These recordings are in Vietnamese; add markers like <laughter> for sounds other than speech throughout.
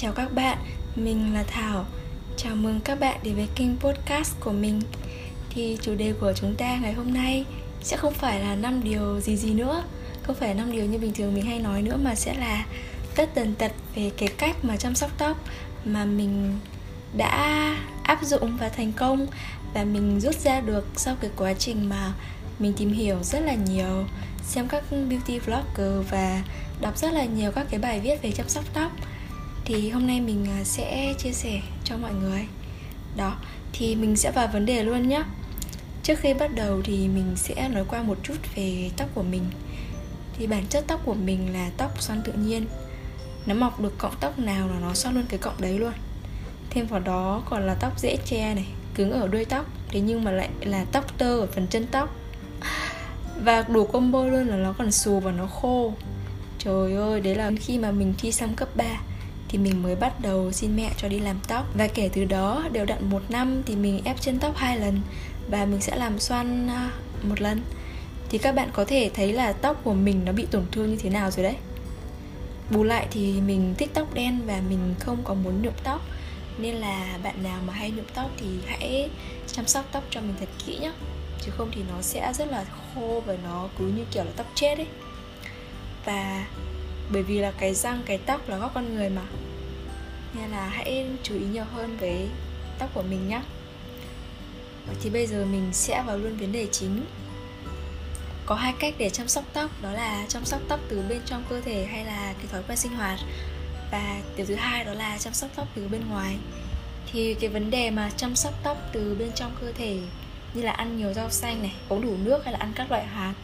Chào các bạn, mình là Thảo. Chào mừng các bạn đến với kênh podcast của mình. Thì chủ đề của chúng ta ngày hôm nay sẽ không phải là năm điều gì gì nữa Không phải năm điều như bình thường mình hay nói nữa Mà sẽ là tất tần tật về cái cách mà chăm sóc tóc Mà mình đã áp dụng và thành công Và mình rút ra được sau cái quá trình mà mình tìm hiểu rất là nhiều Xem các beauty vlogger và đọc rất là nhiều các cái bài viết về chăm sóc tóc thì hôm nay mình à, sẽ chia sẻ cho mọi người. Đó, thì mình sẽ vào vấn đề luôn nhé trước khi bắt đầu thì mình sẽ nói qua một chút về tóc của mình. Thì bản chất tóc của mình là tóc xoăn tự nhiên. Nó mọc được cọng tóc nào là nó xoăn luôn cái cọng đấy luôn. Thêm vào đó còn là tóc dễ che này, cứng ở đuôi tóc, thế nhưng mà lại là tóc tơ ở phần chân tóc. Và đủ combo luôn là nó còn xù và nó khô. Trời ơi, đấy là khi mà mình thi xong cấp 3 thì mình mới bắt đầu xin mẹ cho đi làm tóc. Và kể từ đó, đều đặn một năm thì mình ép chân tóc hai lần và mình sẽ làm xoăn à, một lần. Thì các bạn có thể thấy là tóc của mình nó bị tổn thương như thế nào rồi đấy. Bù lại thì mình thích tóc đen và mình không có muốn nhuộm tóc. Nên là bạn nào mà hay nhuộm tóc thì hãy chăm sóc tóc cho mình thật kỹ nhé chứ không thì nó sẽ rất là khô và nó cứ như kiểu là tóc chết ấy. Và bởi vì là cái răng, cái tóc là góc con người mà. Nên là hãy chú ý nhiều hơn với tóc của mình nhé thì bây giờ mình sẽ vào luôn vấn đề chính. Có hai cách để chăm sóc tóc, đó là chăm sóc tóc từ bên trong cơ thể hay là cái thói quen sinh hoạt. Và điều thứ hai đó là chăm sóc tóc từ bên ngoài. Thì cái vấn đề mà chăm sóc tóc từ bên trong cơ thể như là ăn nhiều rau xanh này, uống đủ nước hay là ăn các loại hạt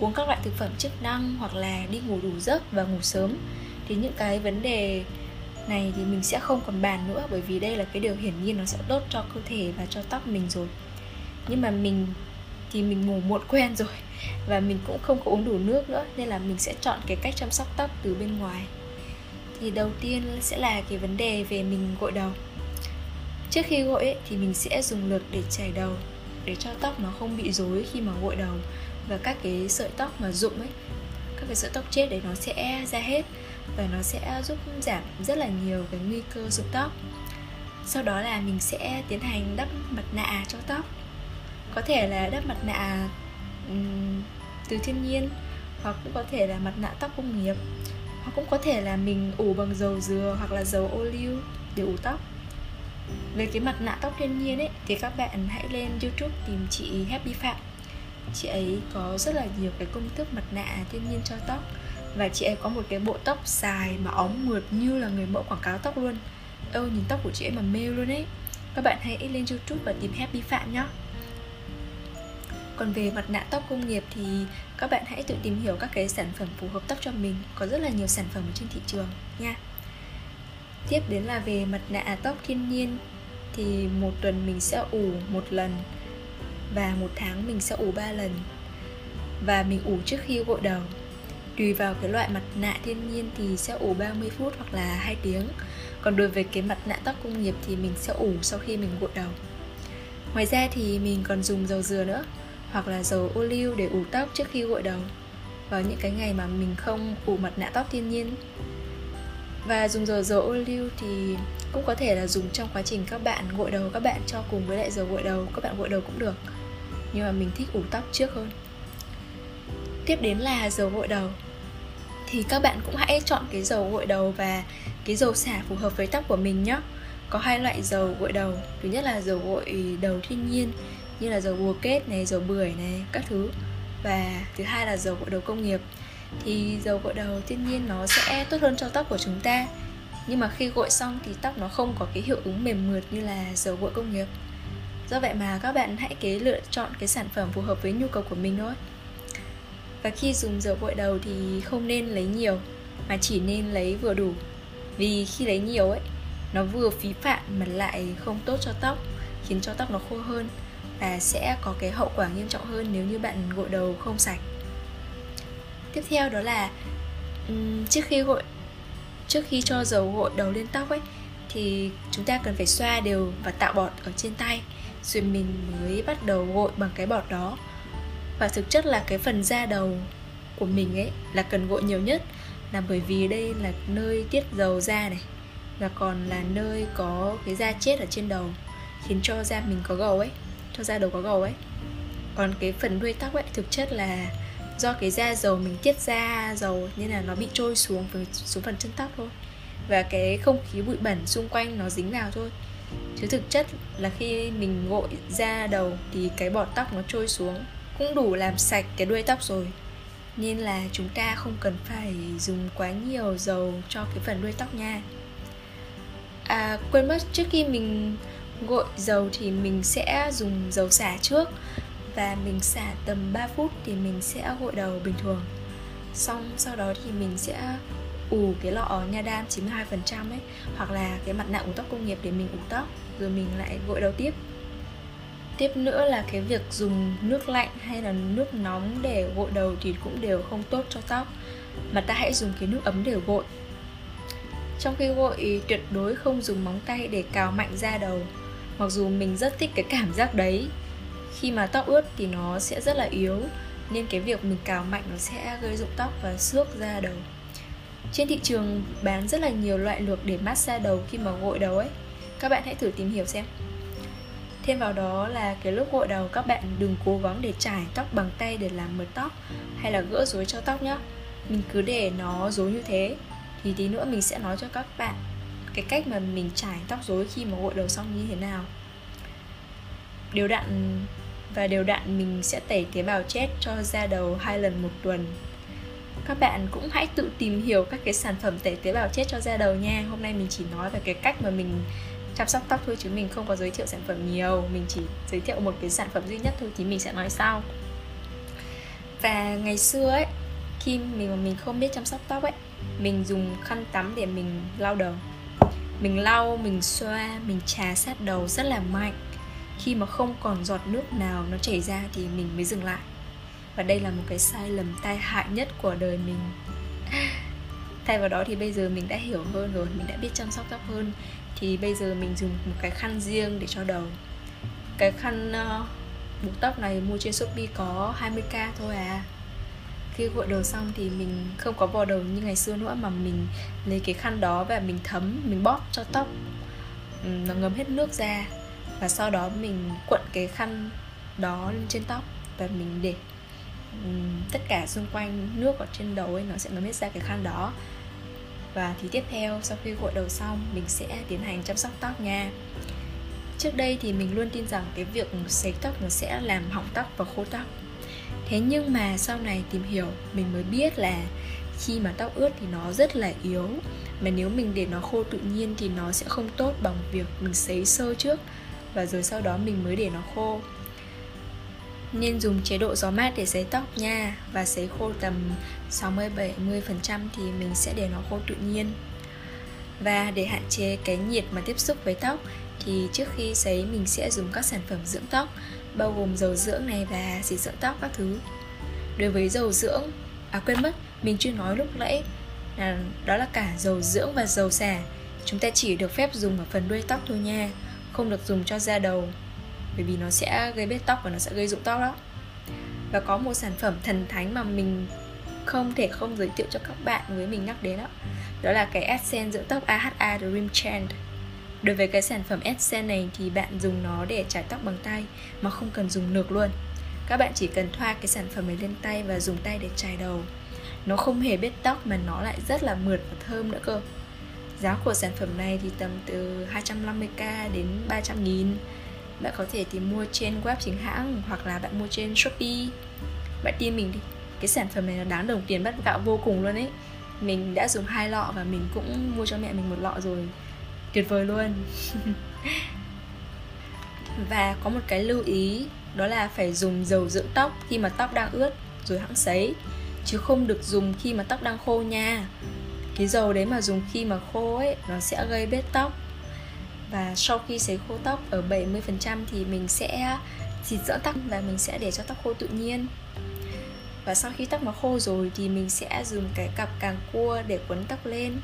uống các loại thực phẩm chức năng hoặc là đi ngủ đủ giấc và ngủ sớm. Thì những cái vấn đề này thì mình sẽ không còn bàn nữa bởi vì đây là cái điều hiển nhiên nó sẽ tốt cho cơ thể và cho tóc mình rồi. Nhưng mà mình thì mình ngủ muộn quen rồi <laughs> và mình cũng không có uống đủ nước nữa nên là mình sẽ chọn cái cách chăm sóc tóc từ bên ngoài. Thì đầu tiên sẽ là cái vấn đề về mình gội đầu. Trước khi gội ấy, thì mình sẽ dùng lược để chảy đầu để cho tóc nó không bị rối khi mà gội đầu và các cái sợi tóc mà rụng ấy các cái sợi tóc chết đấy nó sẽ ra hết và nó sẽ giúp giảm rất là nhiều cái nguy cơ rụng tóc. Sau đó là mình sẽ tiến hành đắp mặt nạ cho tóc. Có thể là đắp mặt nạ um, từ thiên nhiên hoặc cũng có thể là mặt nạ tóc công nghiệp. Hoặc cũng có thể là mình ủ bằng dầu dừa hoặc là dầu ô liu để ủ tóc. Về cái mặt nạ tóc thiên nhiên ấy thì các bạn hãy lên youtube tìm chị happy phạm chị ấy có rất là nhiều cái công thức mặt nạ thiên nhiên cho tóc. Và chị ấy có một cái bộ tóc dài mà óng mượt như là người mẫu quảng cáo tóc luôn. Ơ, nhìn tóc của chị ấy mà mê luôn ấy. Các bạn hãy lên youtube và tìm happy phạm nhé còn về mặt nạ tóc công nghiệp thì các bạn hãy tự tìm hiểu các cái sản phẩm phù hợp tóc cho mình. Có rất là nhiều sản phẩm ở trên thị trường nha. Tiếp đến là về mặt nạ tóc thiên nhiên thì một tuần mình sẽ ủ một lần và một tháng mình sẽ ủ 3 lần. Và mình ủ trước khi gội đầu. Tùy vào cái loại mặt nạ thiên nhiên thì sẽ ủ 30 phút hoặc là 2 tiếng. Còn đối với cái mặt nạ tóc công nghiệp thì mình sẽ ủ sau khi mình gội đầu. Ngoài ra thì mình còn dùng dầu dừa nữa, hoặc là dầu ô liu để ủ tóc trước khi gội đầu. Vào những cái ngày mà mình không ủ mặt nạ tóc thiên nhiên. Và dùng dầu dầu ô liu thì cũng có thể là dùng trong quá trình các bạn gội đầu các bạn cho cùng với lại dầu gội đầu, các bạn gội đầu cũng được. Nhưng mà mình thích ủ tóc trước hơn. Tiếp đến là dầu gội đầu. Thì các bạn cũng hãy chọn cái dầu gội đầu và cái dầu xả phù hợp với tóc của mình nhé có hai loại dầu gội đầu. Thứ nhất là dầu gội đầu thiên nhiên, như là dầu bùa kết này dầu bưởi này, các thứ. Và thứ hai là dầu gội đầu công nghiệp. Thì dầu gội đầu thiên nhiên nó sẽ tốt hơn cho tóc của chúng ta nhưng mà khi gội xong thì tóc nó không có cái hiệu ứng mềm mượt như là dầu gội công nghiệp. Do vậy mà các bạn hãy kế lựa chọn cái sản phẩm phù hợp với nhu cầu của mình thôi. Và khi dùng dầu gội đầu thì không nên lấy nhiều, mà chỉ nên lấy vừa đủ. Vì khi lấy nhiều ấy, nó vừa phí phạm mà lại không tốt cho tóc, khiến cho tóc nó khô hơn và sẽ có cái hậu quả nghiêm trọng hơn nếu như bạn gội đầu không sạch. Tiếp theo đó là trước khi gội trước khi cho dầu gội đầu lên tóc ấy, thì chúng ta cần phải xoa đều và tạo bọt ở trên tay, rồi mình mới bắt đầu gội bằng cái bọt đó. Và thực chất là cái phần da đầu của mình ấy là cần gội nhiều nhất, là bởi vì đây là nơi tiết dầu da này, và còn là nơi có cái da chết ở trên đầu, khiến cho da mình có gầu ấy, cho da đầu có gầu ấy. Còn cái phần đuôi tóc ấy, thực chất là do cái da dầu mình tiết ra, dầu nên là nó bị trôi xuống xuống phần chân tóc thôi. Và cái không khí bụi bẩn xung quanh nó dính vào thôi. Chứ thực chất là khi mình gội da đầu thì cái bọt tóc nó trôi xuống, cũng đủ làm sạch cái đuôi tóc rồi. Nên là chúng ta không cần phải dùng quá nhiều dầu cho cái phần đuôi tóc nha. À quên mất, trước khi mình gội dầu thì mình sẽ dùng dầu xả trước và mình xả tầm 3 phút thì mình sẽ gội đầu bình thường. Xong sau đó thì mình sẽ ủ cái lọ nha đam 92% ấy, hoặc là cái mặt nạ ủ tóc công nghiệp để mình ủ tóc, rồi mình lại gội đầu tiếp. Tiếp nữa là cái việc dùng nước lạnh hay là nước nóng để gội đầu thì cũng đều không tốt cho tóc, mà ta hãy dùng cái nước ấm để gội. Trong khi gội tuyệt đối không dùng móng tay để cào mạnh ra đầu, mặc dù mình rất thích cái cảm giác đấy khi mà tóc ướt thì nó sẽ rất là yếu, nên cái việc mình cào mạnh nó sẽ gây rụng tóc và xước da đầu. Trên thị trường bán rất là nhiều loại lược để massage đầu khi mà gội đầu ấy. Các bạn hãy thử tìm hiểu xem. Thêm vào đó là cái lúc gội đầu, các bạn đừng cố gắng để trải tóc bằng tay để làm mượt tóc hay là gỡ rối cho tóc nhá. Mình cứ để nó rối như thế. Thì tí nữa mình sẽ nói cho các bạn cái cách mà mình trải tóc rối khi mà gội đầu xong như thế nào. Điều đặn và đều đặn mình sẽ tẩy tế bào chết cho da đầu hai lần một tuần. Các bạn cũng hãy tự tìm hiểu các cái sản phẩm tẩy tế bào chết cho da đầu nha. Hôm nay mình chỉ nói về cái cách mà mình chăm sóc tóc thôi chứ mình không có giới thiệu sản phẩm nhiều. Mình chỉ giới thiệu một cái sản phẩm duy nhất thôi thì mình sẽ nói sau. Và ngày xưa ấy, khi mình mà mình không biết chăm sóc tóc ấy, mình dùng khăn tắm để mình lau đầu. Mình lau, mình xoa, mình trà sát đầu rất là mạnh khi mà không còn giọt nước nào nó chảy ra thì mình mới dừng lại. Và đây là một cái sai lầm tai hại nhất của đời mình. Thay vào đó thì bây giờ mình đã hiểu hơn rồi mình đã biết chăm sóc tóc hơn thì bây giờ mình dùng một cái khăn riêng để cho đầu. Cái khăn ờ, uh, buộc tóc này mua trên shopee có 20k thôi à. Khi gội đầu xong thì mình không có vò đầu như ngày xưa nữa mà mình lấy cái khăn đó và mình thấm mình bóp cho tóc. Nó ngấm hết nước ra và sau đó mình cuộn cái khăn đó lên trên tóc và mình để tất cả xung quanh nước ở trên đầu ấy, nó sẽ ngấm hết ra cái khăn đó. Và thì tiếp theo, sau khi gội đầu xong, mình sẽ tiến hành chăm sóc tóc nha. Trước đây thì mình luôn tin rằng cái việc sấy tóc nó sẽ làm hỏng tóc và khô tóc. Thế nhưng mà sau này tìm hiểu, mình mới biết là khi mà tóc ướt thì nó rất là yếu. Mà nếu mình để nó khô tự nhiên thì nó sẽ không tốt bằng việc mình sấy sơ trước và rồi sau đó mình mới để nó khô. Nên dùng chế độ gió mát để sấy tóc nha, và sấy khô tầm 60-70% thì mình sẽ để nó khô tự nhiên. Và để hạn chế cái nhiệt mà tiếp xúc với tóc thì trước khi sấy mình sẽ dùng các sản phẩm dưỡng tóc, bao gồm dầu dưỡng này và xịt dưỡng tóc các thứ. Đối với dầu dưỡng à quên mất, mình chưa nói lúc nãy là, đó là cả dầu dưỡng và dầu xả. Chúng ta chỉ được phép dùng ở phần đuôi tóc thôi nha không được dùng cho da đầu, bởi vì nó sẽ gây bết tóc và nó sẽ gây rụng tóc đó. Và có một sản phẩm thần thánh mà mình không thể không giới thiệu cho các bạn với mình nhắc đến đó đó là cái Essence dưỡng tóc AHA Dream Trend. Đối với cái sản phẩm Essence này thì bạn dùng nó để chải tóc bằng tay mà không cần dùng lược luôn. Các bạn chỉ cần thoa cái sản phẩm này lên tay và dùng tay để chải đầu. Nó không hề bết tóc mà nó lại rất là mượt và thơm nữa cơ giá của sản phẩm này thì tầm từ 250k đến 300 nghìn. Bạn có thể tìm mua trên web chính hãng hoặc là bạn mua trên shopee. Bạn tin mình đi, cái sản phẩm này là đáng đồng tiền bắt gạo vô cùng luôn ấy. Mình đã dùng hai lọ và mình cũng mua cho mẹ mình một lọ rồi. Tuyệt vời luôn. <laughs> Và có một cái lưu ý, đó là phải dùng dầu dưỡng tóc khi mà tóc đang ướt rồi hãng sấy, chứ không được dùng khi mà tóc đang khô nha cái dầu đấy mà dùng khi mà khô ấy, nó sẽ gây bết tóc. Và sau khi sấy khô tóc ở 70% thì mình sẽ xịt dưỡng tóc và mình sẽ để cho tóc khô tự nhiên. Và sau khi tóc nó khô rồi thì mình sẽ dùng cái cặp càng cua để quấn tóc lên.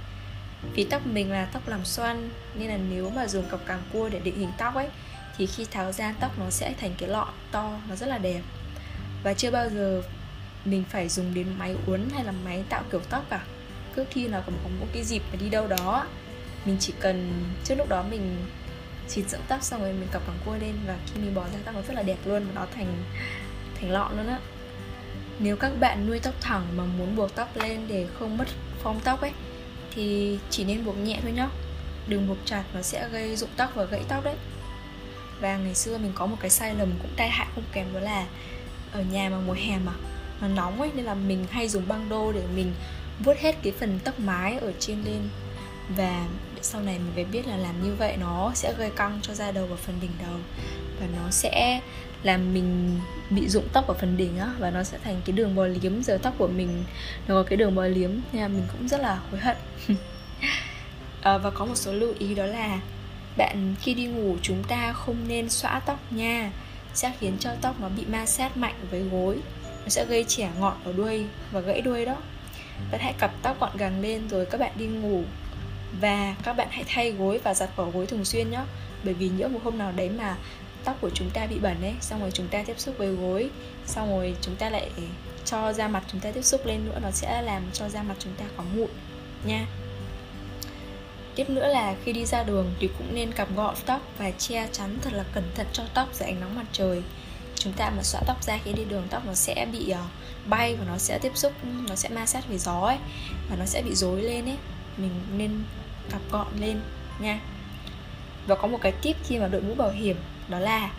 Vì tóc mình là tóc làm xoăn, nên là nếu mà dùng cặp càng cua để định hình tóc ấy, thì khi tháo ra tóc nó sẽ thành cái lọ to, nó rất là đẹp. Và chưa bao giờ mình phải dùng đến máy uốn hay là máy tạo kiểu tóc cả cứ khi nào có một cái dịp mà đi đâu đó, mình chỉ cần, trước lúc đó mình xịt dưỡng tóc xong rồi mình cặp cẳng cua lên và khi mình bỏ ra tóc nó rất là đẹp luôn và nó thành thành lọn luôn á. Nếu các bạn nuôi tóc thẳng mà muốn buộc tóc lên để không mất form tóc ấy, thì chỉ nên buộc nhẹ thôi nhá. Đừng buộc chặt nó sẽ gây rụng tóc và gãy tóc đấy. Và ngày xưa mình có một cái sai lầm cũng tai hại không kém đó là ở nhà mà mùa hè mà nó nóng ấy, nên là mình hay dùng băng đô để mình vuốt hết cái phần tóc mái ở trên lên. Và sau này mình phải biết là làm như vậy nó sẽ gây căng cho da đầu và phần đỉnh đầu. Và nó sẽ làm mình bị rụng tóc ở phần đỉnh á và nó sẽ thành cái đường bò liếm. Giờ tóc của mình nó có cái đường bò liếm nên là mình cũng rất là hối hận. À, <laughs> và có một số lưu ý đó là bạn khi đi ngủ chúng ta không nên xõa tóc nha. Sẽ khiến cho tóc nó bị ma sát mạnh với gối nó sẽ gây trẻ ngọn ở đuôi và gãy đuôi đó bạn hãy cặp tóc gọn gàng lên rồi các bạn đi ngủ. Và các bạn hãy thay gối và giặt vỏ gối thường xuyên nhé. Bởi vì nhỡ một hôm nào đấy mà tóc của chúng ta bị bẩn ấy xong rồi chúng ta tiếp xúc với gối xong rồi chúng ta lại cho da mặt chúng ta tiếp xúc lên nữa nó sẽ làm cho da mặt chúng ta có mụn nha. Tiếp nữa là khi đi ra đường thì cũng nên cặp gọn tóc và che chắn thật là cẩn thận cho tóc dưới ánh nắng mặt trời. Chúng ta mà xõa tóc ra khi đi đường tóc nó sẽ bị uh, bay và nó sẽ tiếp xúc, nó sẽ ma sát với gió ấy, và nó sẽ bị rối lên ấy. Mình nên cặp gọn lên nha. Và có một cái tip khi mà đội mũ bảo hiểm, đó là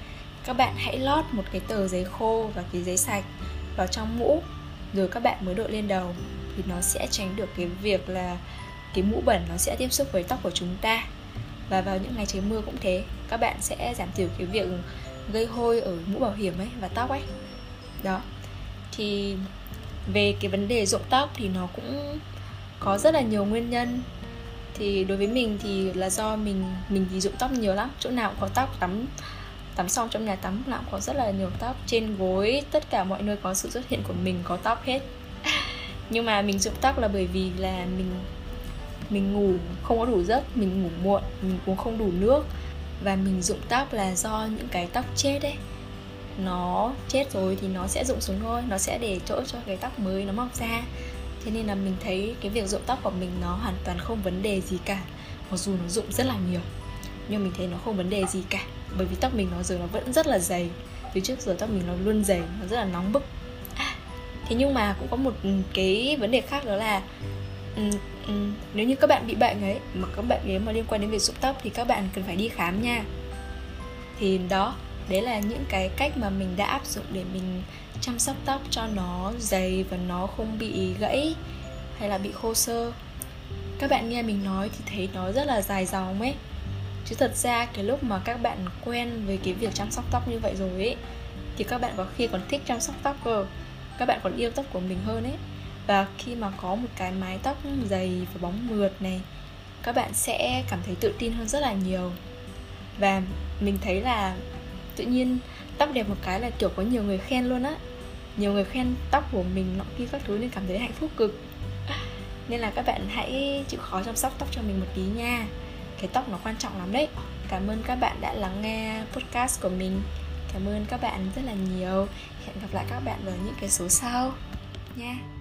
các bạn hãy lót một cái tờ giấy khô và cái giấy sạch vào trong mũ, rồi các bạn mới đội lên đầu. Thì nó sẽ tránh được cái việc là cái mũ bẩn nó sẽ tiếp xúc với tóc của chúng ta. Và vào những ngày trời mưa cũng thế, các bạn sẽ giảm thiểu cái việc gây hôi ở mũ bảo hiểm ấy và tóc ấy. Đó thì về cái vấn đề rụng tóc thì nó cũng có rất là nhiều nguyên nhân. Thì đối với mình thì là do mình mình thì rụng tóc nhiều lắm. Chỗ nào cũng có tóc tắm tắm xong trong nhà tắm nào cũng có rất là nhiều tóc. Trên gối tất cả mọi nơi có sự xuất hiện của mình có tóc hết. <laughs> Nhưng mà mình rụng tóc là bởi vì là mình mình ngủ không có đủ giấc, mình ngủ muộn, mình uống không đủ nước. Và mình rụng tóc là do những cái tóc chết ấy nó chết rồi thì nó sẽ rụng xuống thôi nó sẽ để chỗ cho cái tóc mới nó mọc ra. Thế nên là mình thấy cái việc rụng tóc của mình nó hoàn toàn không vấn đề gì cả mặc dù nó rụng rất là nhiều nhưng mình thấy nó không vấn đề gì cả. Bởi vì tóc mình nó giờ nó vẫn rất là dày từ trước giờ tóc mình nó luôn dày nó rất là nóng bức. Thế nhưng mà cũng có một ừ, cái vấn đề khác đó là um, um, nếu như các bạn bị bệnh ấy mà các bạn ấy mà liên quan đến việc rụng tóc thì các bạn cần phải đi khám nha. Thì đó đấy là những cái cách mà mình đã áp dụng để mình chăm sóc tóc cho nó dày và nó không bị gãy hay là bị khô sơ. Các bạn nghe mình nói thì thấy nó rất là dài dòng ấy. Chứ thật ra cái lúc mà các bạn quen với cái việc chăm sóc tóc như vậy rồi ấy, thì các bạn có khi còn thích chăm sóc tóc cơ. Các bạn còn yêu tóc của mình hơn ấy. Và khi mà có một cái mái tóc dày và bóng mượt này, các bạn sẽ cảm thấy tự tin hơn rất là nhiều. Và mình thấy là tự nhiên tóc đẹp một cái là, kiểu, có nhiều người khen luôn á. Nhiều người khen tóc của mình nọ kia các thứ nên cảm thấy hạnh phúc cực. Nên là các bạn hãy chịu khó chăm sóc tóc cho mình một tí nha. Cái tóc nó quan trọng lắm đấy. Cảm ơn các bạn đã lắng nghe podcast của mình. Cảm ơn các bạn rất là nhiều. Hẹn gặp lại các bạn vào những cái số sau nha.